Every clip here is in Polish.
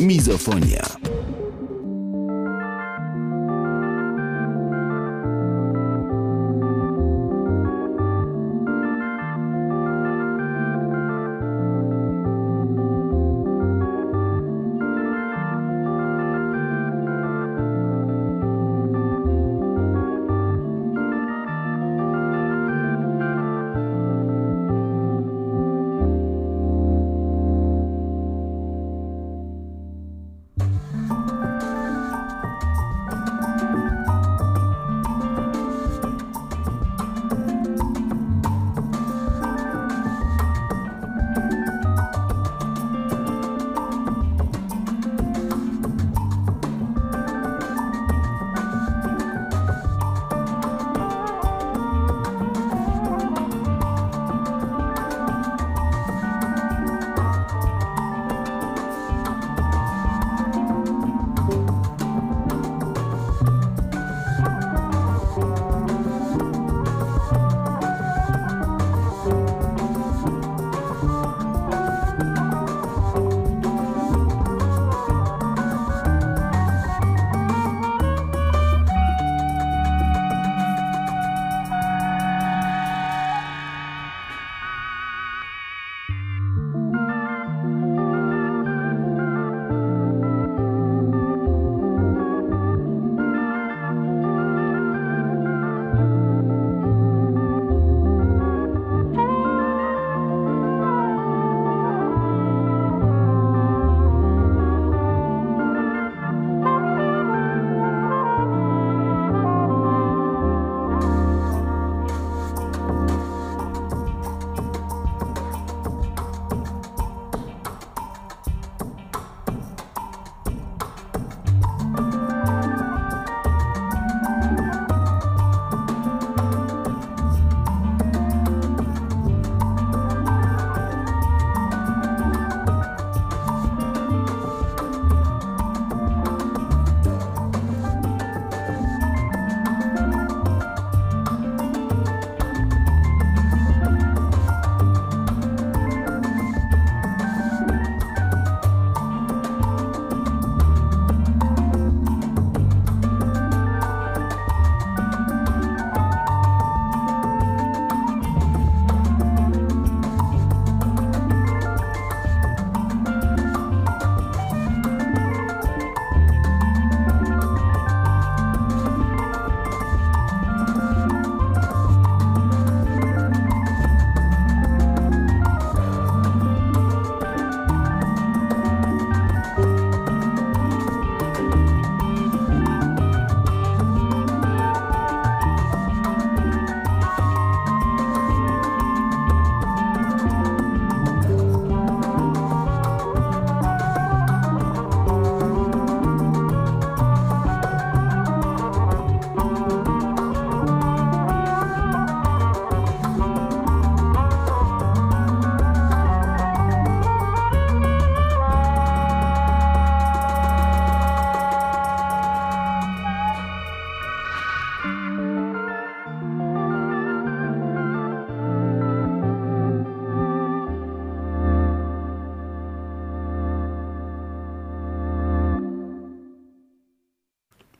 Mizofonia.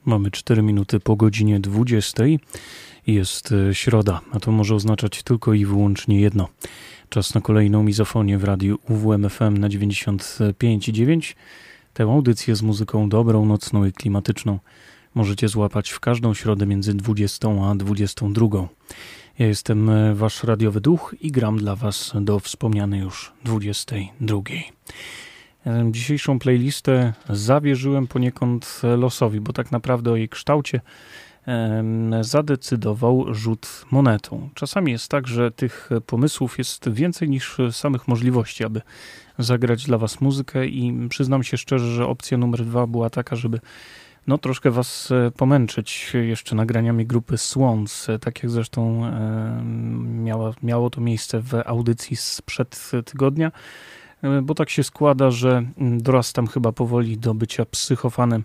Mamy 4 minuty po godzinie 20. Jest e, środa, a to może oznaczać tylko i wyłącznie jedno. Czas na kolejną mizofonię w radiu UWMFM na 95,9. Tę audycję z muzyką dobrą, nocną i klimatyczną możecie złapać w każdą środę między 20 a 22. Ja jestem e, wasz radiowy duch i gram dla was do wspomnianej już 22. Dzisiejszą playlistę zawierzyłem poniekąd losowi, bo tak naprawdę o jej kształcie zadecydował rzut monetą. Czasami jest tak, że tych pomysłów jest więcej niż samych możliwości, aby zagrać dla Was muzykę i przyznam się szczerze, że opcja numer dwa była taka, żeby no troszkę Was e, pomęczyć jeszcze nagraniami grupy Swans, tak jak zresztą miało to miejsce w audycji sprzed tygodnia. E, bo tak się składa, że mm, dorastam chyba powoli do bycia psychofanem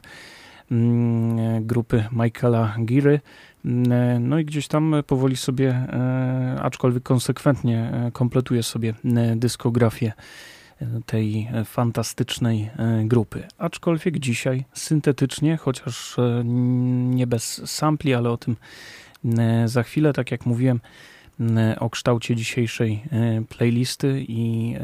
mm, e, grupy Michaela Giry. Mm, e, no i gdzieś tam powoli sobie, aczkolwiek konsekwentnie, kompletuję sobie dyskografię tej fantastycznej grupy. Aczkolwiek dzisiaj syntetycznie, chociaż nie bez sampli, ale o tym za chwilę, tak jak mówiłem, o kształcie dzisiejszej playlisty i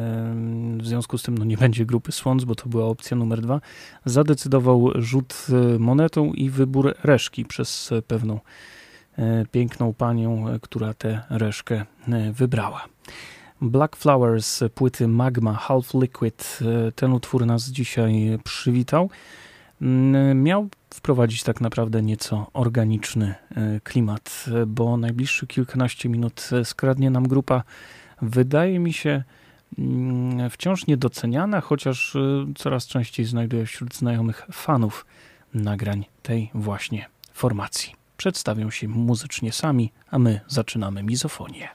w związku z tym no nie będzie grupy Swans, bo to była opcja numer dwa, zadecydował rzut monetą i wybór reszki przez pewną piękną panią, która tę reszkę wybrała. Black Flowers płyty Magma Half Liquid. Ten utwór nas dzisiaj przywitał. Miał wprowadzić tak naprawdę nieco organiczny e, klimat, bo najbliższe kilkanaście minut skradnie nam grupa, wydaje mi się, mm, wciąż niedoceniana, chociaż e, coraz częściej znajduje wśród znajomych fanów nagrań tej właśnie formacji. Przedstawią się muzycznie sami, a my zaczynamy mizofonię.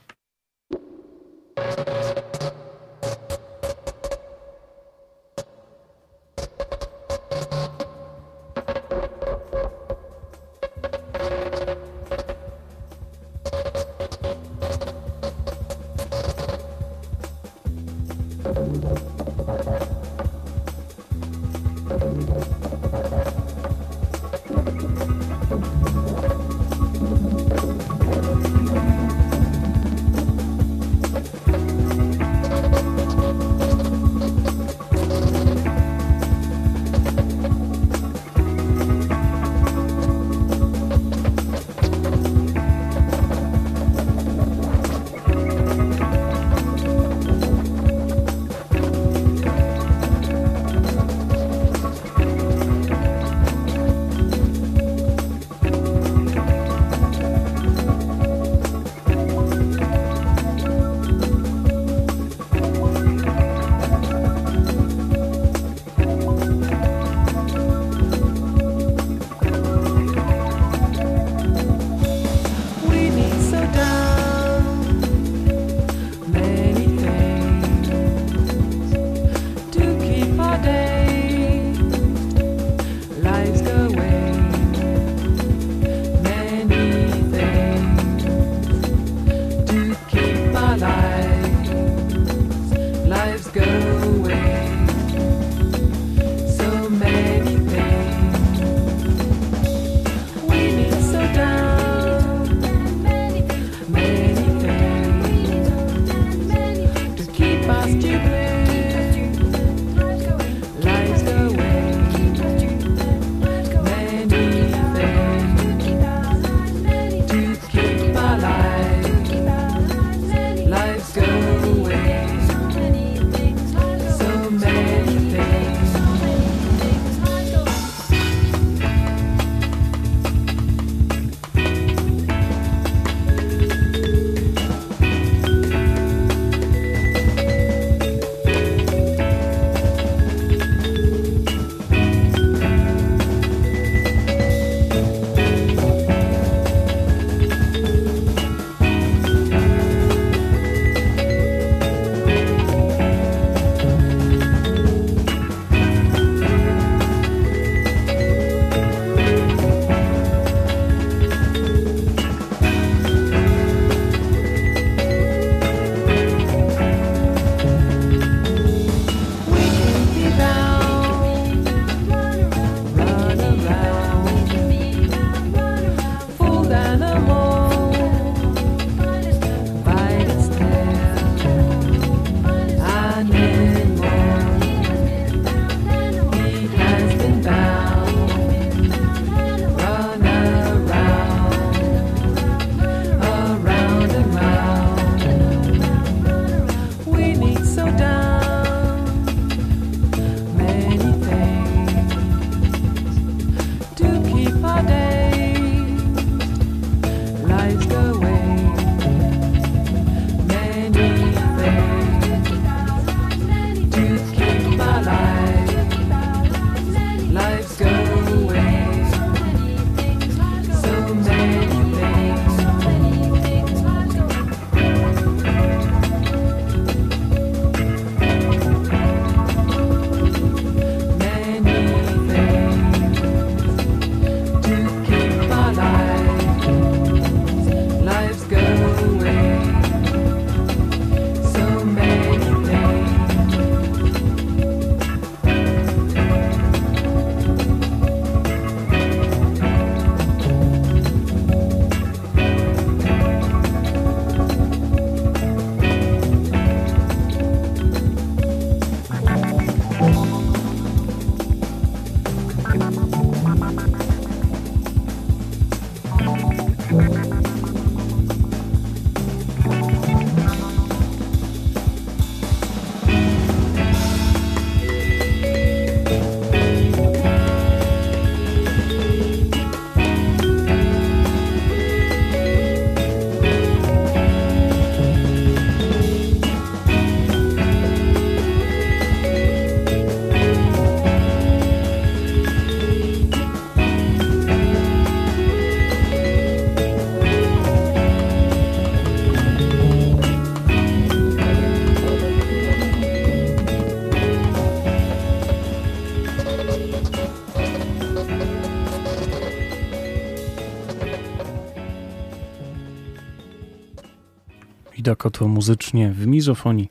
I tak oto muzycznie w mizofonii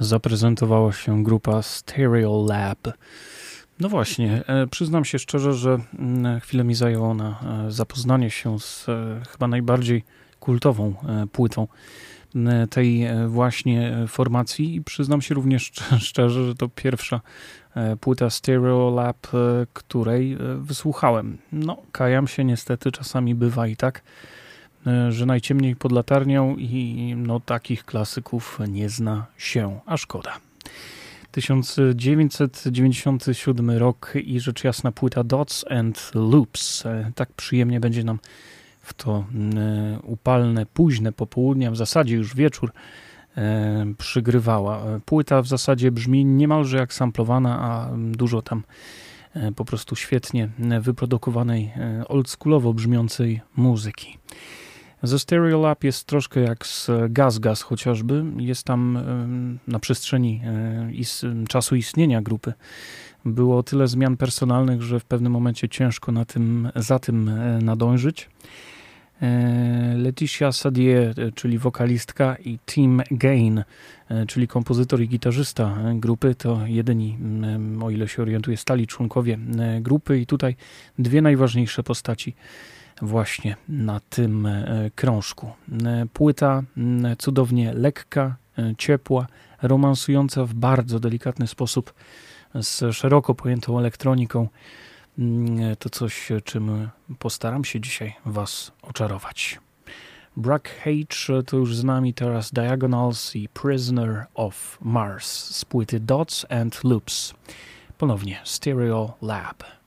zaprezentowała się grupa Stereo Lab. No właśnie, e, przyznam się szczerze, że mm, chwilę mi zajęło na e, zapoznanie się z e, chyba najbardziej kultową płytą tej właśnie formacji i przyznam się również szczerze, że to pierwsza płyta Stereo Lab, której wysłuchałem. No, kajam się niestety, czasami bywa i tak, że najciemniej pod latarnią i no, takich klasyków nie zna się, a szkoda. 1997 rok i rzecz jasna płyta Dots and Loops. E, tak przyjemnie będzie nam w to e, upalne, późne popołudnie, w zasadzie już wieczór e, przygrywała. Płyta w zasadzie brzmi niemalże jak samplowana, a dużo tam po prostu świetnie wyprodukowanej, oldschoolowo brzmiącej muzyki. Ze Stereolab jest troszkę jak z Gaz Gaz chociażby. Jest tam na przestrzeni e, czasu istnienia grupy było tyle zmian personalnych, że w pewnym momencie ciężko na tym, za tym e, nadążyć. E, Leticia Sadie, czyli wokalistka i Tim Gain, czyli kompozytor i gitarzysta grupy, to jedyni, o ile się orientuję, stali członkowie grupy i tutaj dwie najważniejsze postaci właśnie na tym e, krążku. E, płyta cudownie lekka, e, ciepła, romansująca w bardzo delikatny sposób z szeroko pojętą elektroniką. To coś, czym postaram się dzisiaj Was oczarować. Brack H to już z nami teraz Diagonals i Prisoner of Mars z płyty Dots and Loops. Ponownie Stereo Lab.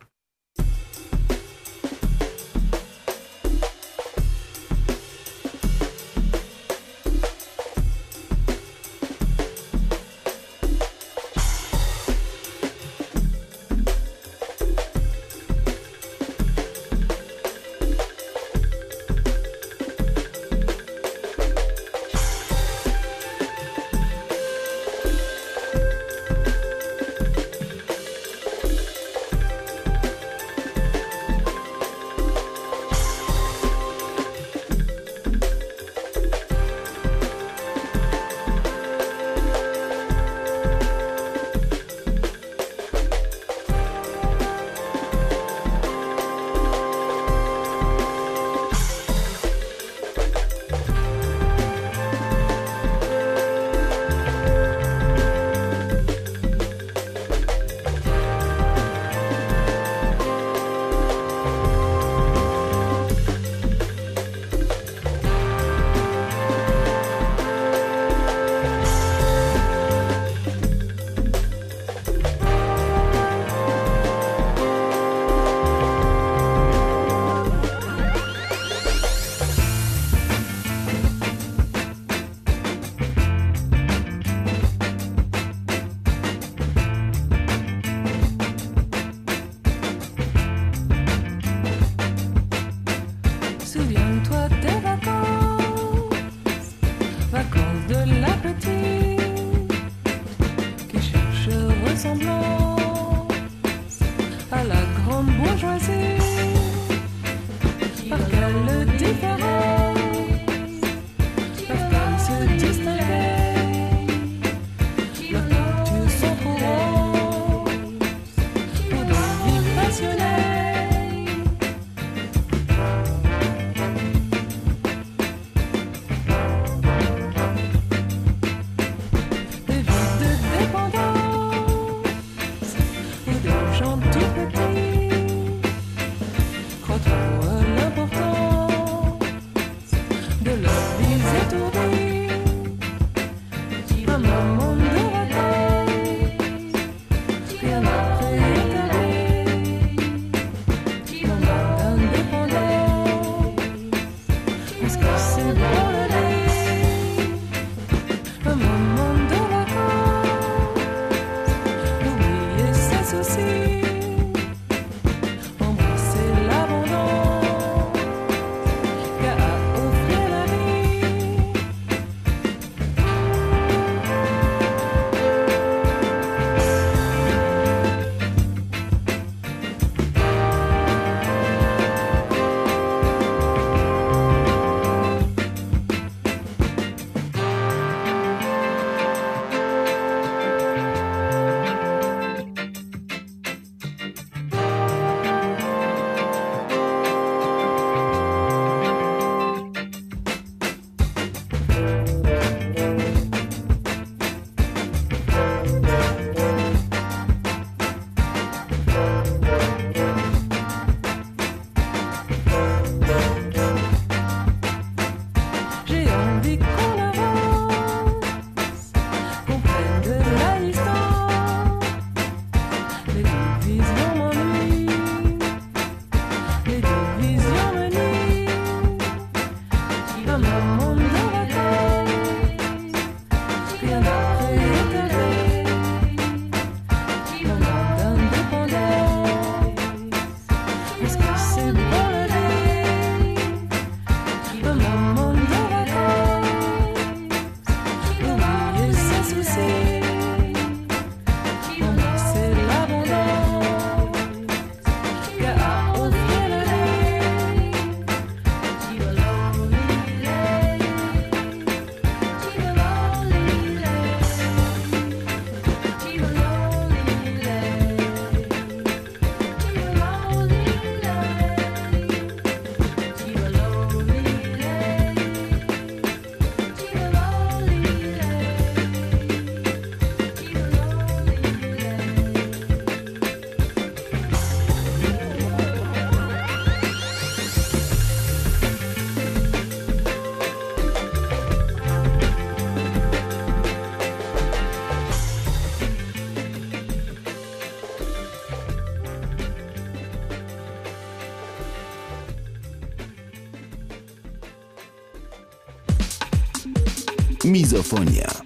Mizofonia.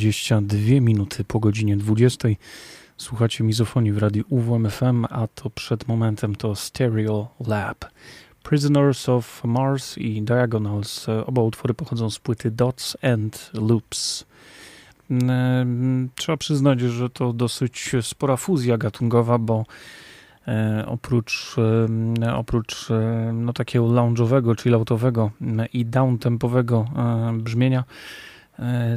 22 minuty po godzinie 20. Słuchacie mizofonii w radiu UWMFM, a to przed momentem to Stereo Lab. Prisoners of Mars i Diagonals. Oba utwory pochodzą z płyty Dots and Loops. Mm, trzeba przyznać, że to dosyć spora fuzja gatunkowa, bo e, oprócz, e, oprócz e, no, takiego lounge'owego, chilloutowego i downtempowego brzmienia,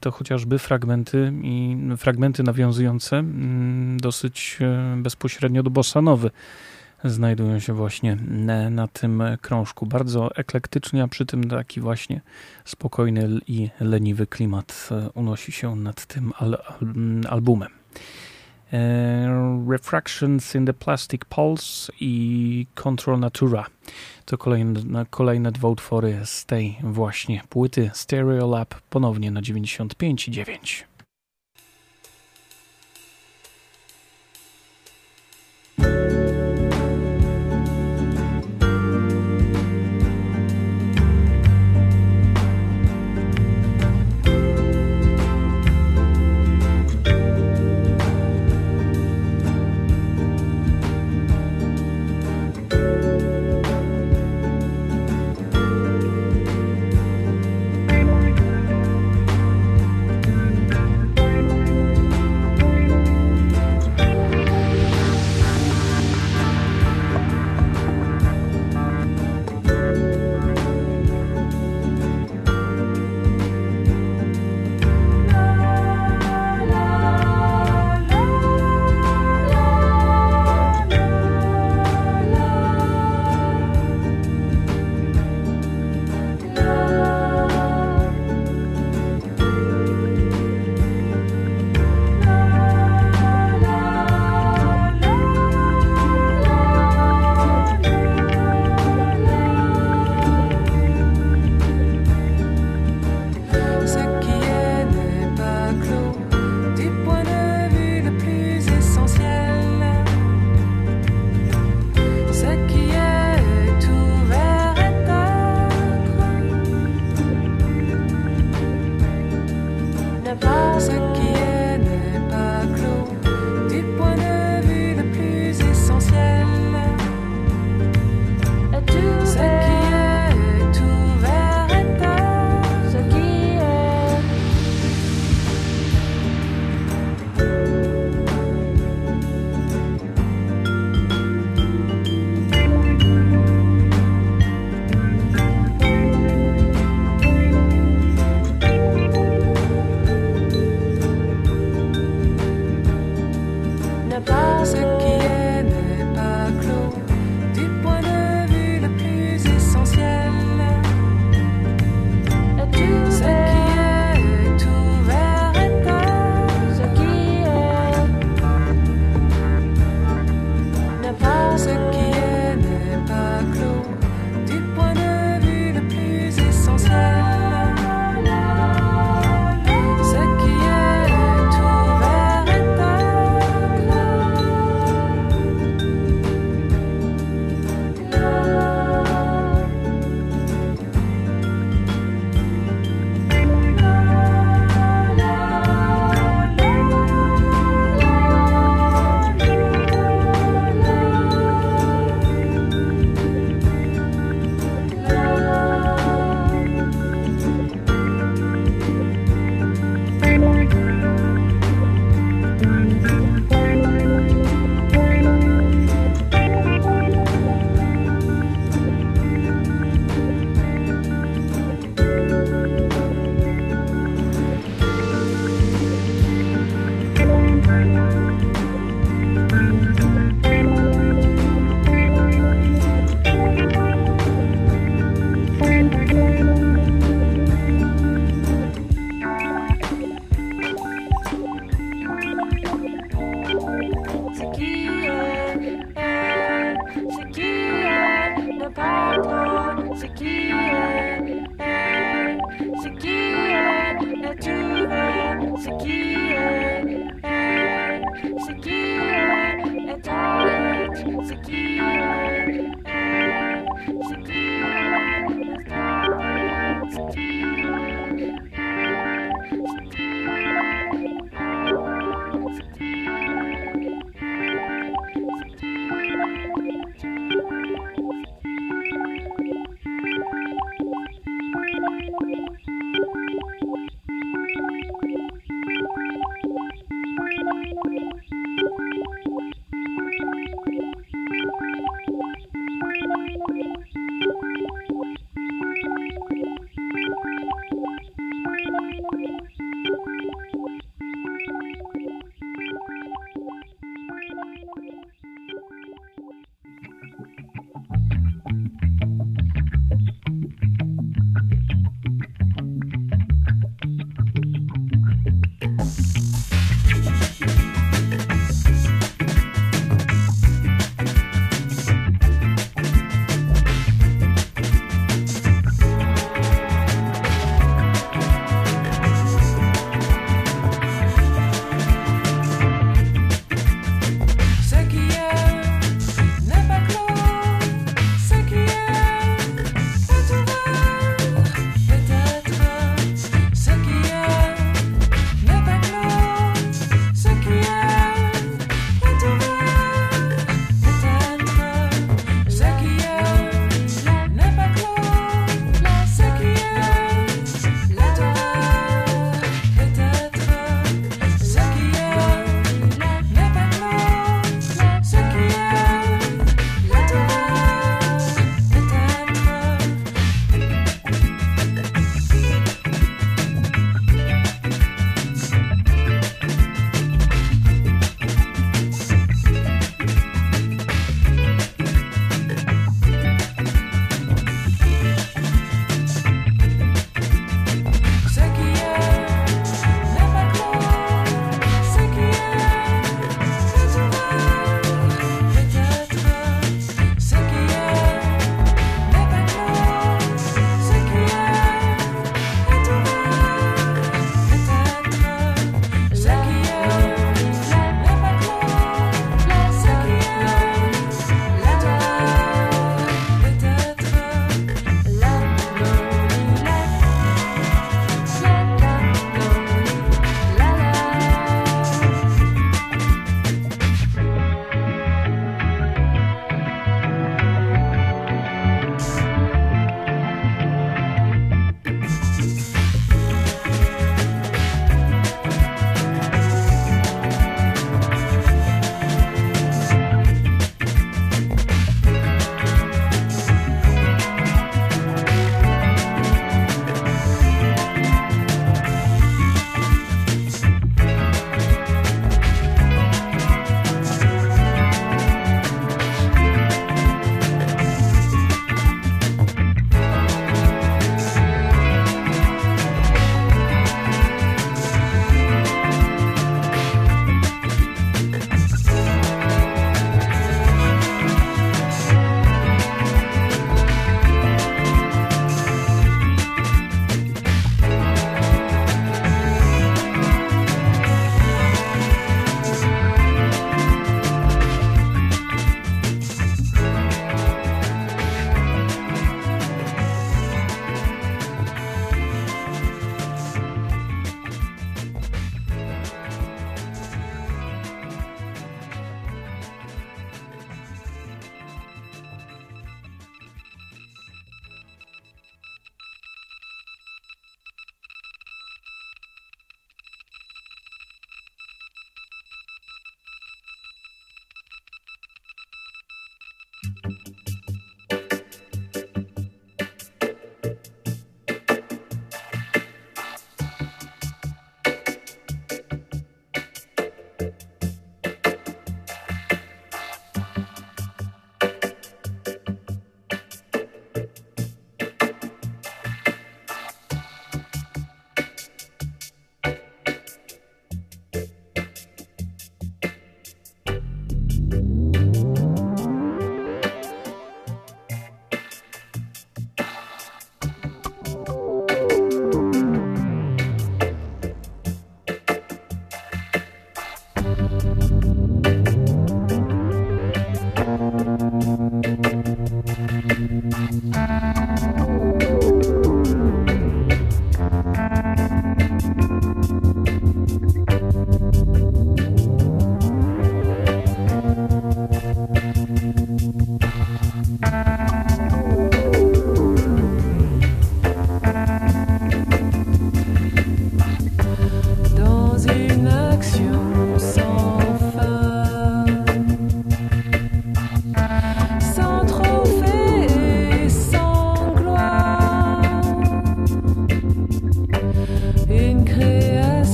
to chociażby fragmenty i fragmenty nawiązujące mm, dosyć bezpośrednio do bossanowy znajdują się właśnie na tym krążku. Bardzo eklektycznie, a przy tym taki właśnie spokojny i leniwy klimat e, unosi się nad tym al albumem. E, refractions in the Plastic Pulse i Control Natura. To kolejne, kolejne dwa utwory z tej właśnie płyty Stereo Lab ponownie na 95,9. thank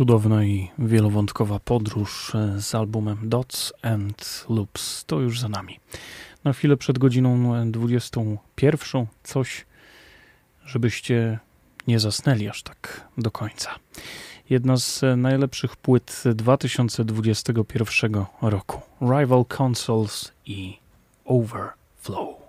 Cudowna i wielowątkowa podróż e, z albumem Dots and Loops to już za nami. Na chwilę przed godziną 21 coś, żebyście nie zasnęli aż tak do końca. Jedna z najlepszych płyt 2021 roku. Rival Consoles i Overflow.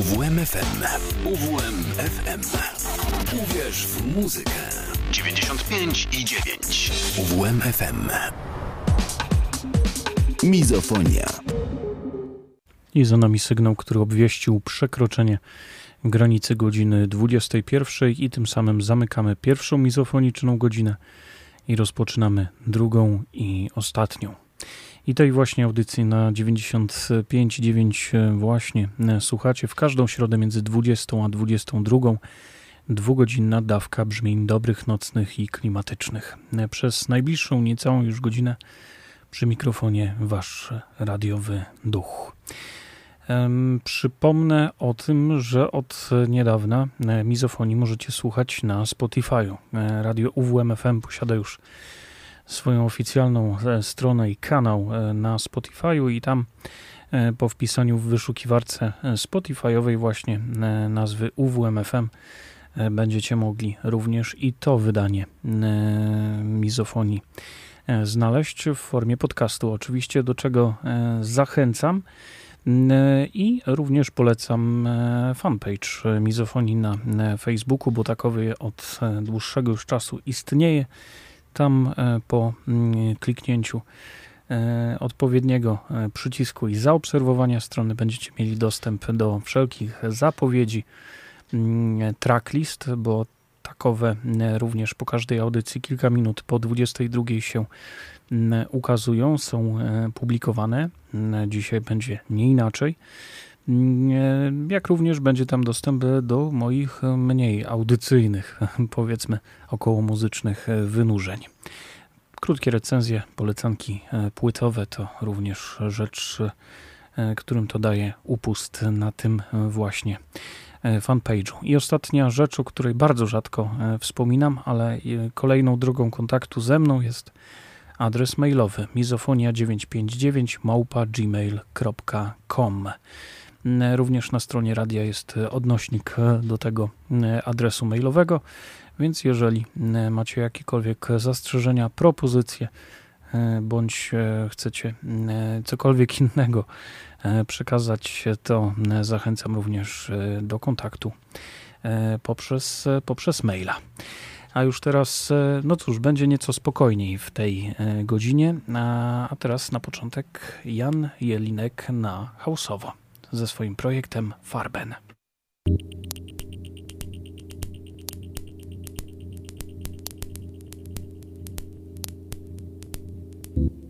UWMFM. UWMFM. Uwierz w muzykę. 95 i 9. UWMFM. Mizofonia. I za nami sygnał, który obwieścił przekroczenie granicy godziny 21 i tym samym zamykamy pierwszą mizofoniczną godzinę i rozpoczynamy drugą i ostatnią. I tej właśnie audycji na 95,9 właśnie słuchacie w każdą środę między 20 a 22. Dwugodzinna dawka brzmień dobrych, nocnych i klimatycznych. Przez najbliższą niecałą już godzinę przy mikrofonie wasz radiowy duch. Przypomnę o tym, że od niedawna e, mizofonii możecie słuchać na Spotify'u. E, Radio UWMFM posiada już swoją oficjalną e, stronę i kanał na Spotify'u i tam po wpisaniu w wyszukiwarce Spotify'owej właśnie nazwy UWMFM będziecie mogli również i to wydanie mizofonii znaleźć w formie podcastu. Oczywiście do czego zachęcam i również polecam e, fanpage Mizofonii na Facebooku, bo takowy od e, dłuższego już czasu istnieje. Tam e, po mm, kliknięciu odpowiedniego przycisku i zaobserwowania strony będziecie mieli dostęp do wszelkich zapowiedzi, mm, tracklist, bo takowe również po każdej audycji kilka minut po 22 się ukazują, są e, publikowane. Dzisiaj będzie nie inaczej. Jak również będzie tam dostęp do moich mniej audycyjnych, powiedzmy, około muzycznych wynurzeń. Krótkie recenzje, polecanki płytowe to również rzecz, którym to daje upust na tym właśnie fanpage'u. I ostatnia rzecz, o której bardzo rzadko wspominam, ale kolejną drogą kontaktu ze mną jest adres mailowy mizofonia959 małpa gmail.com. Również na stronie radia jest odnośnik do tego adresu mailowego, więc jeżeli macie jakiekolwiek zastrzeżenia, propozycje, bądź chcecie cokolwiek innego przekazać, to zachęcam również do kontaktu poprzez, poprzez maila. A już teraz, e, no cóż, będzie nieco spokojniej w tej e, godzinie. A teraz na początek Jan Jelinek na hausowo ze swoim projektem Farben. Thank you.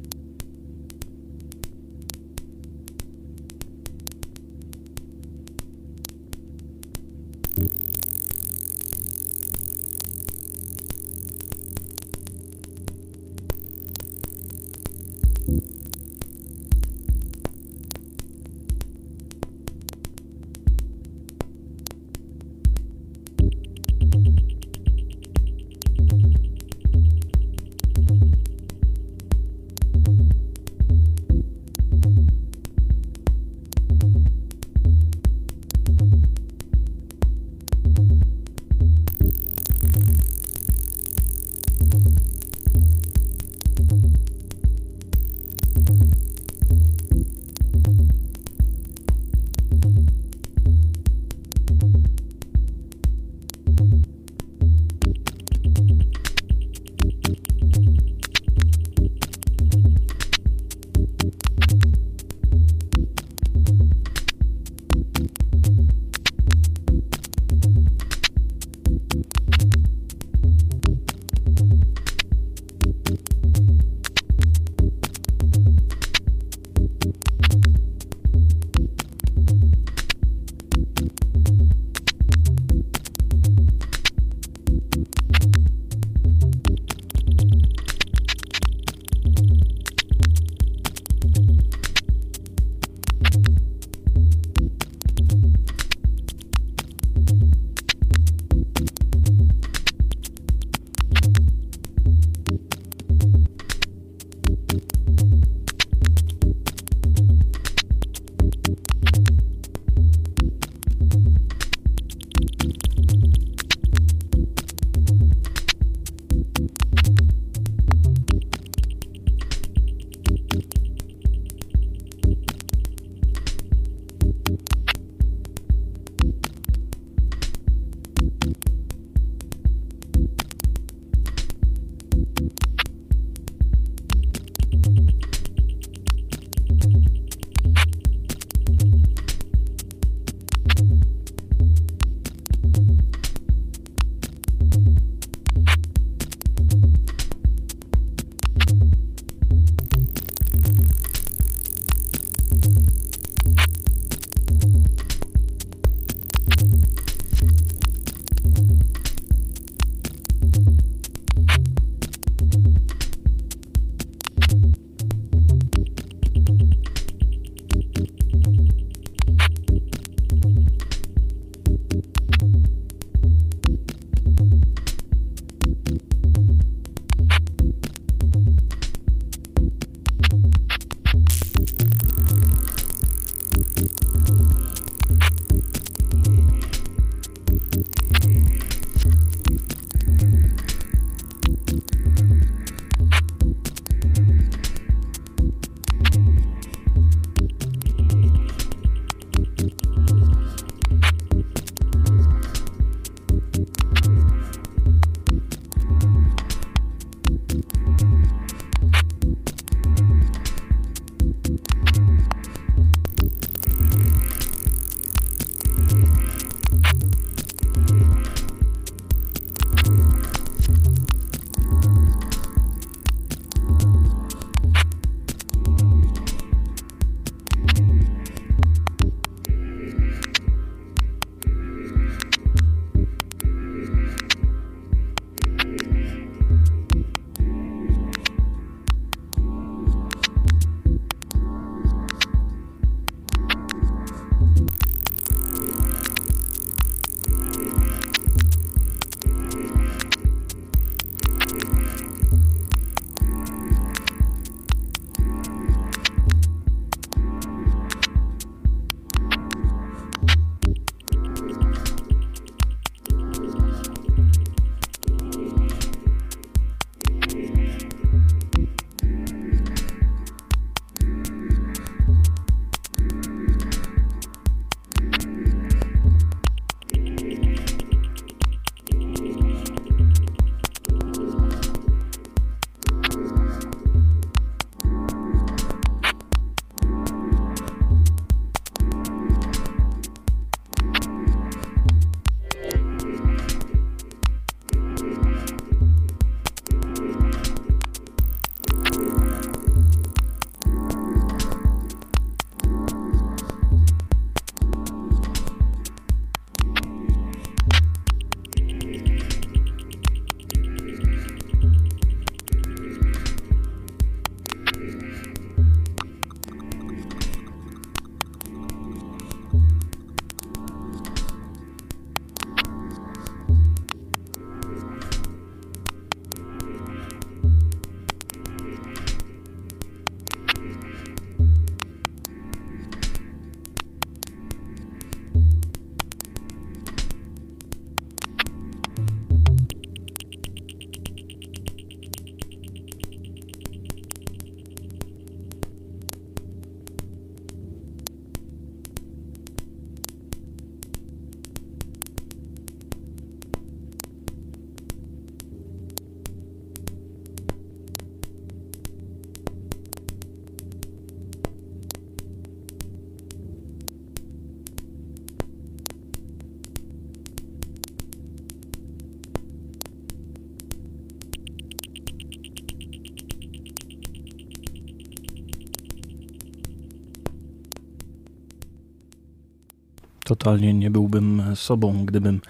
Totalnie nie byłbym sobą, gdybym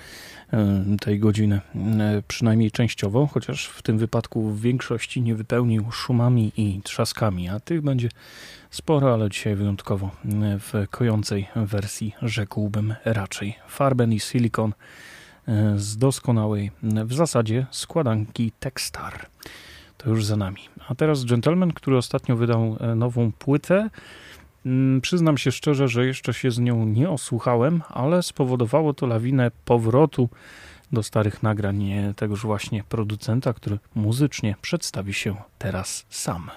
e, tej godziny e, przynajmniej częściowo, chociaż w tym wypadku w większości nie wypełnił szumami i trzaskami, a tych będzie sporo, ale dzisiaj wyjątkowo e, w kojącej wersji rzekłbym raczej. Farben i silikon z doskonałej w zasadzie składanki Tekstar. To już za nami. A teraz Gentleman, który ostatnio wydał nową płytę, przyznam się szczerze, że jeszcze się z nią nie osłuchałem, ale spowodowało to lawinę powrotu do starych nagrań tegoż właśnie producenta, który muzycznie przedstawi się teraz sam.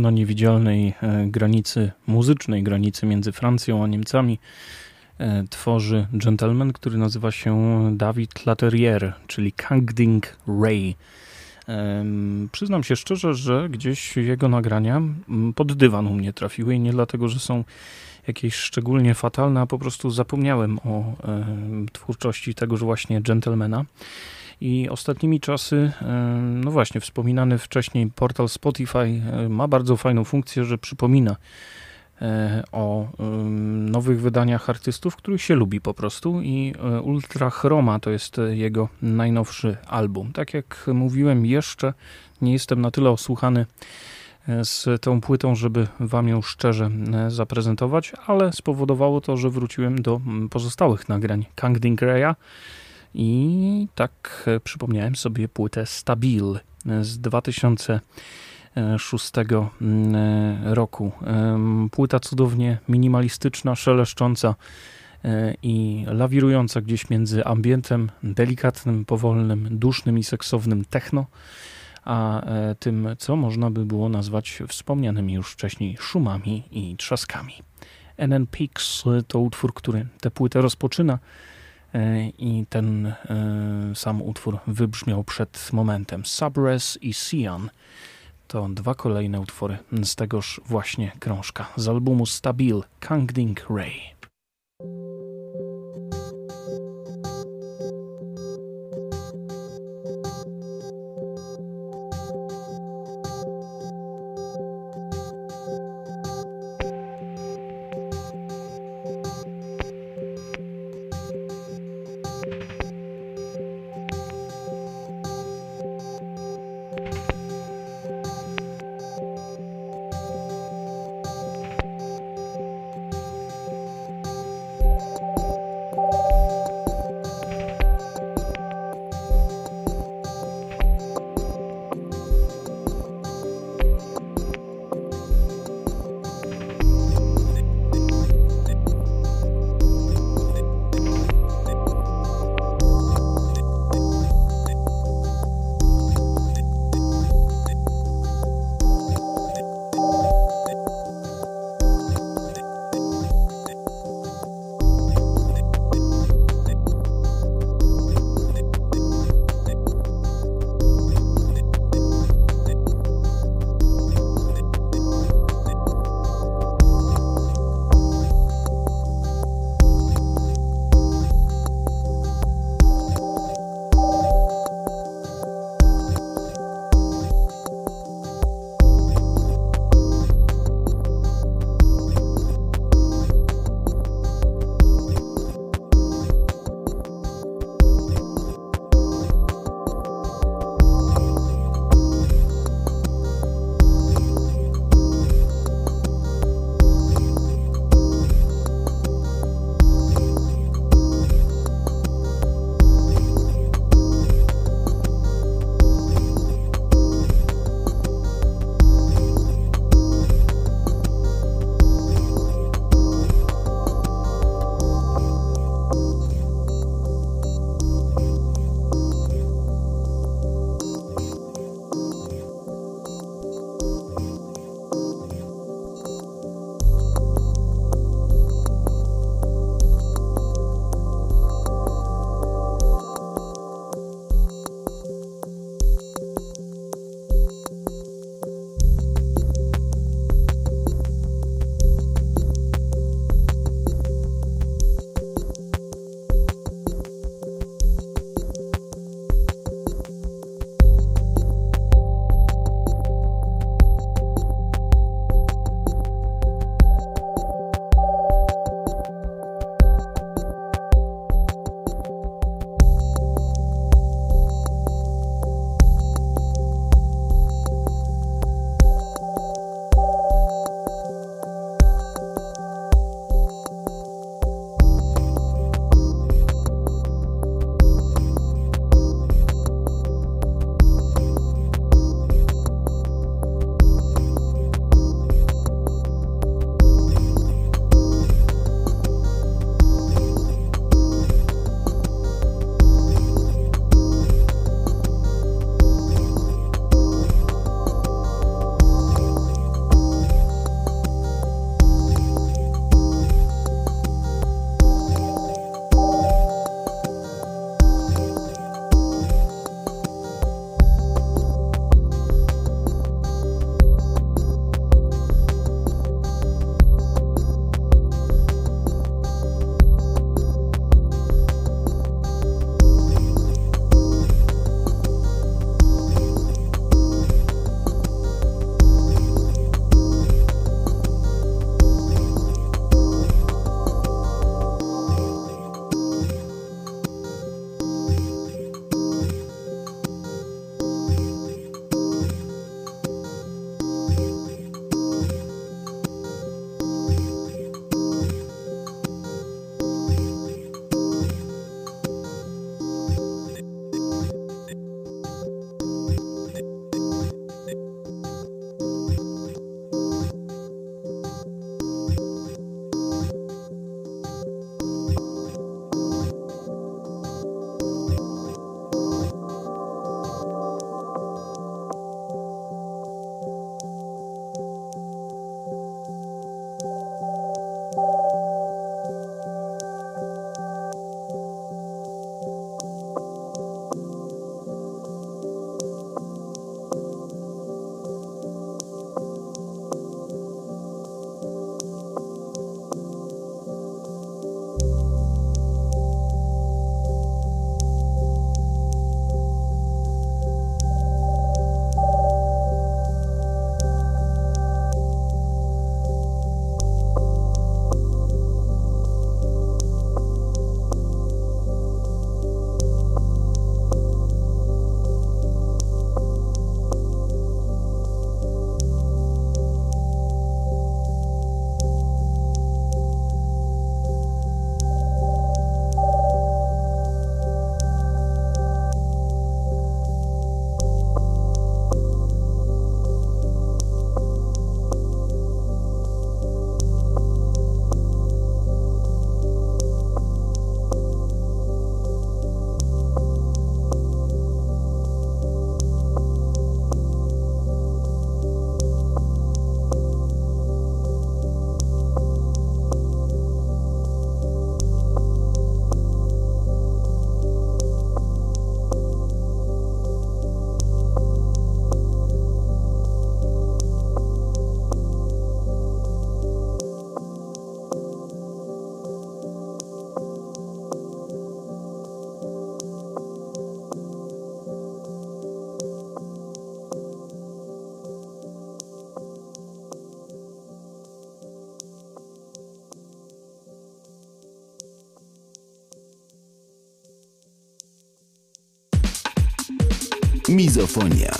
Na niewidzialnej e, granicy muzycznej, granicy między Francją a Niemcami e, tworzy gentleman, który nazywa się David Laterrier, czyli Kangding Ray. Przyznam się szczerze, że gdzieś jego nagrania pod dywan u mnie trafiły i nie dlatego, że są jakieś szczególnie fatalne, a po prostu zapomniałem o twórczości tegoż właśnie gentlemana. I ostatnimi czasy, no właśnie, wspominany wcześniej portal Spotify ma bardzo fajną funkcję, że przypomina e, o nowych wydaniach artystów, których się lubi po prostu i e, Ultra Chroma to jest jego najnowszy album. Tak jak mówiłem, jeszcze nie jestem na tyle osłuchany e, z tą płytą, żeby wam ją szczerze zaprezentować, ale spowodowało to, że wróciłem do pozostałych nagrań Kang Raya, i tak e, przypomniałem sobie płytę Stabil z 2006 mm, e, roku. Płyta cudownie minimalistyczna, szeleszcząca e, i lawirująca gdzieś między ambientem delikatnym, powolnym, dusznym i seksownym techno, a tym, co można by było nazwać wspomnianymi już wcześniej szumami i trzaskami. NN Peaks to utwór, który tę płytę rozpoczyna E, i ten e, sam utwór wybrzmiał przed momentem. Subres i Sian to dwa kolejne utwory z tegoż właśnie krążka z albumu Stabil Kangding Ray. Mizofonia.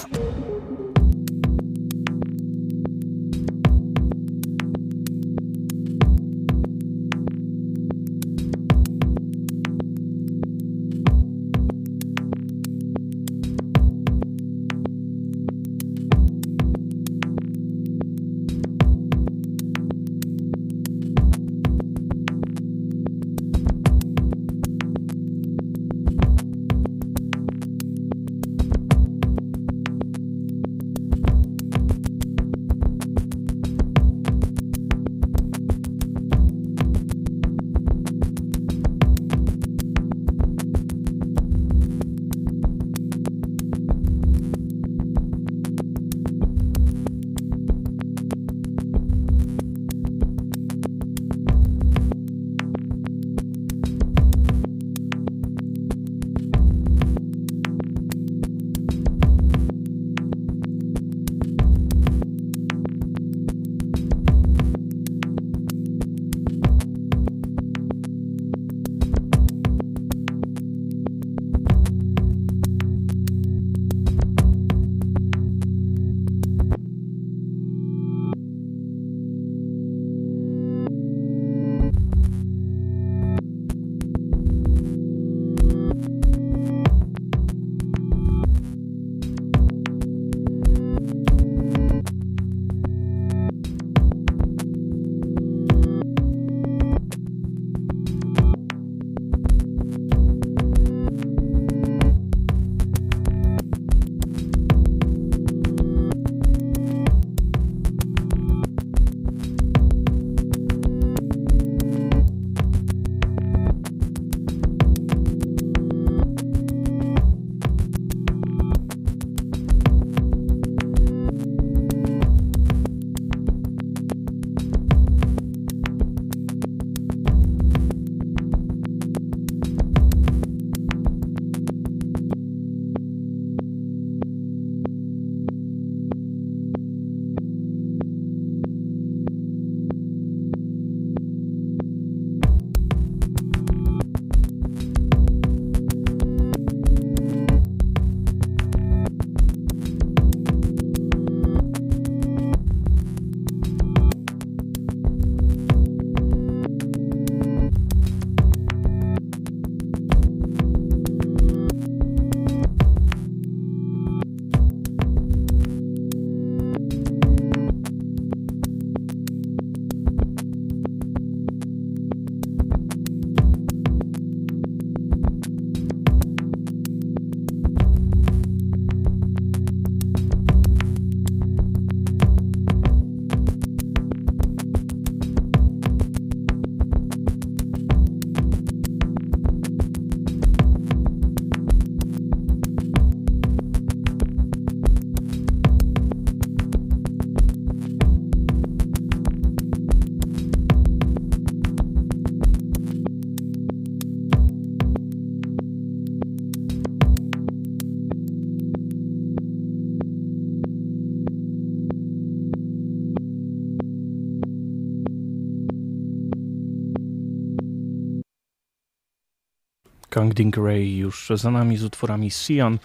Kang Ray już za nami z utworami Sion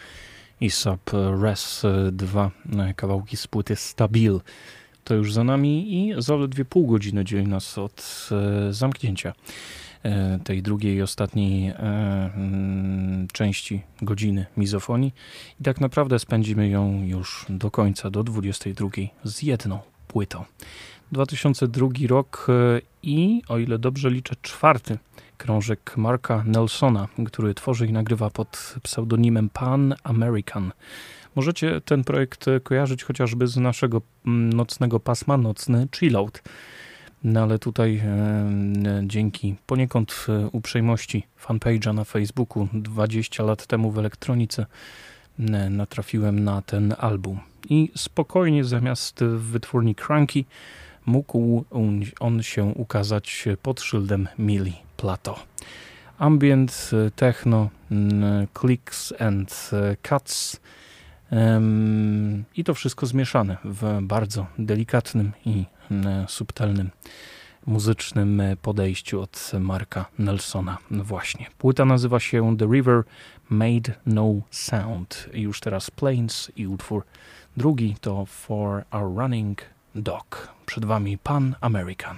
i Sub Res 2 e, kawałki z płyty Stabil. To już za nami i zaledwie pół godziny dzieli nas od e, zamknięcia e, tej drugiej i ostatniej mm, części godziny mizofonii. I tak naprawdę spędzimy ją już do końca, do 22 z jedną płytą. 2002 rok i, o ile dobrze liczę, czwarty krążek Marka Nelsona, który tworzy i nagrywa pod pseudonimem Pan American. Możecie ten projekt kojarzyć chociażby z naszego mm, nocnego pasma Nocny Chillout. No ale tutaj e, dzięki poniekąd e, uprzejmości fanpage'a na Facebooku 20 lat temu w elektronice e, natrafiłem na ten album. I spokojnie zamiast w wytwórni Cranky mógł on się ukazać pod szyldem Mili Plato. Ambient, techno, mm, clicks and e, cuts i to wszystko zmieszane w bardzo delikatnym i subtelnym muzycznym podejściu od Marka Nelsona. Właśnie. Płyta nazywa się The River Made No Sound. Już teraz Plains i utwór drugi to For Our Running Dog. Przed Wami Pan American.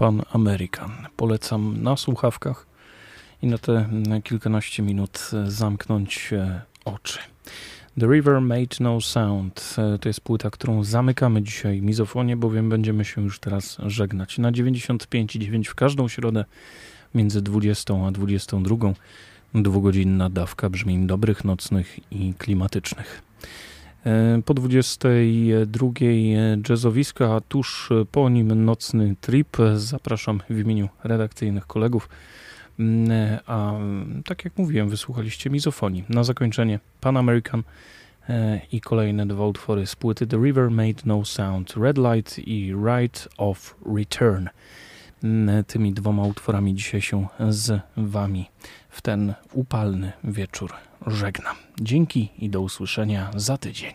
Pan American. Polecam na słuchawkach i na te kilkanaście minut zamknąć oczy. The River Made No Sound to jest płyta, którą zamykamy dzisiaj mizofonie, bowiem będziemy się już teraz żegnać. Na 95,9 w każdą środę między 20 a 22 dwugodzinna dawka brzmień dobrych, nocnych i klimatycznych. E, po 22 jazzowiska, a tuż po nim nocny trip. Zapraszam w imieniu redakcyjnych kolegów. Mm, a tak jak mówiłem, wysłuchaliście mizofonii. Na zakończenie Pan American e, i kolejne dwa utwory z płyty The River Made No Sound, Red Light i Right of Return. Tymi dwoma utworami dzisiaj się z Wami w ten upalny wieczór żegnam. Dzięki i do usłyszenia za tydzień.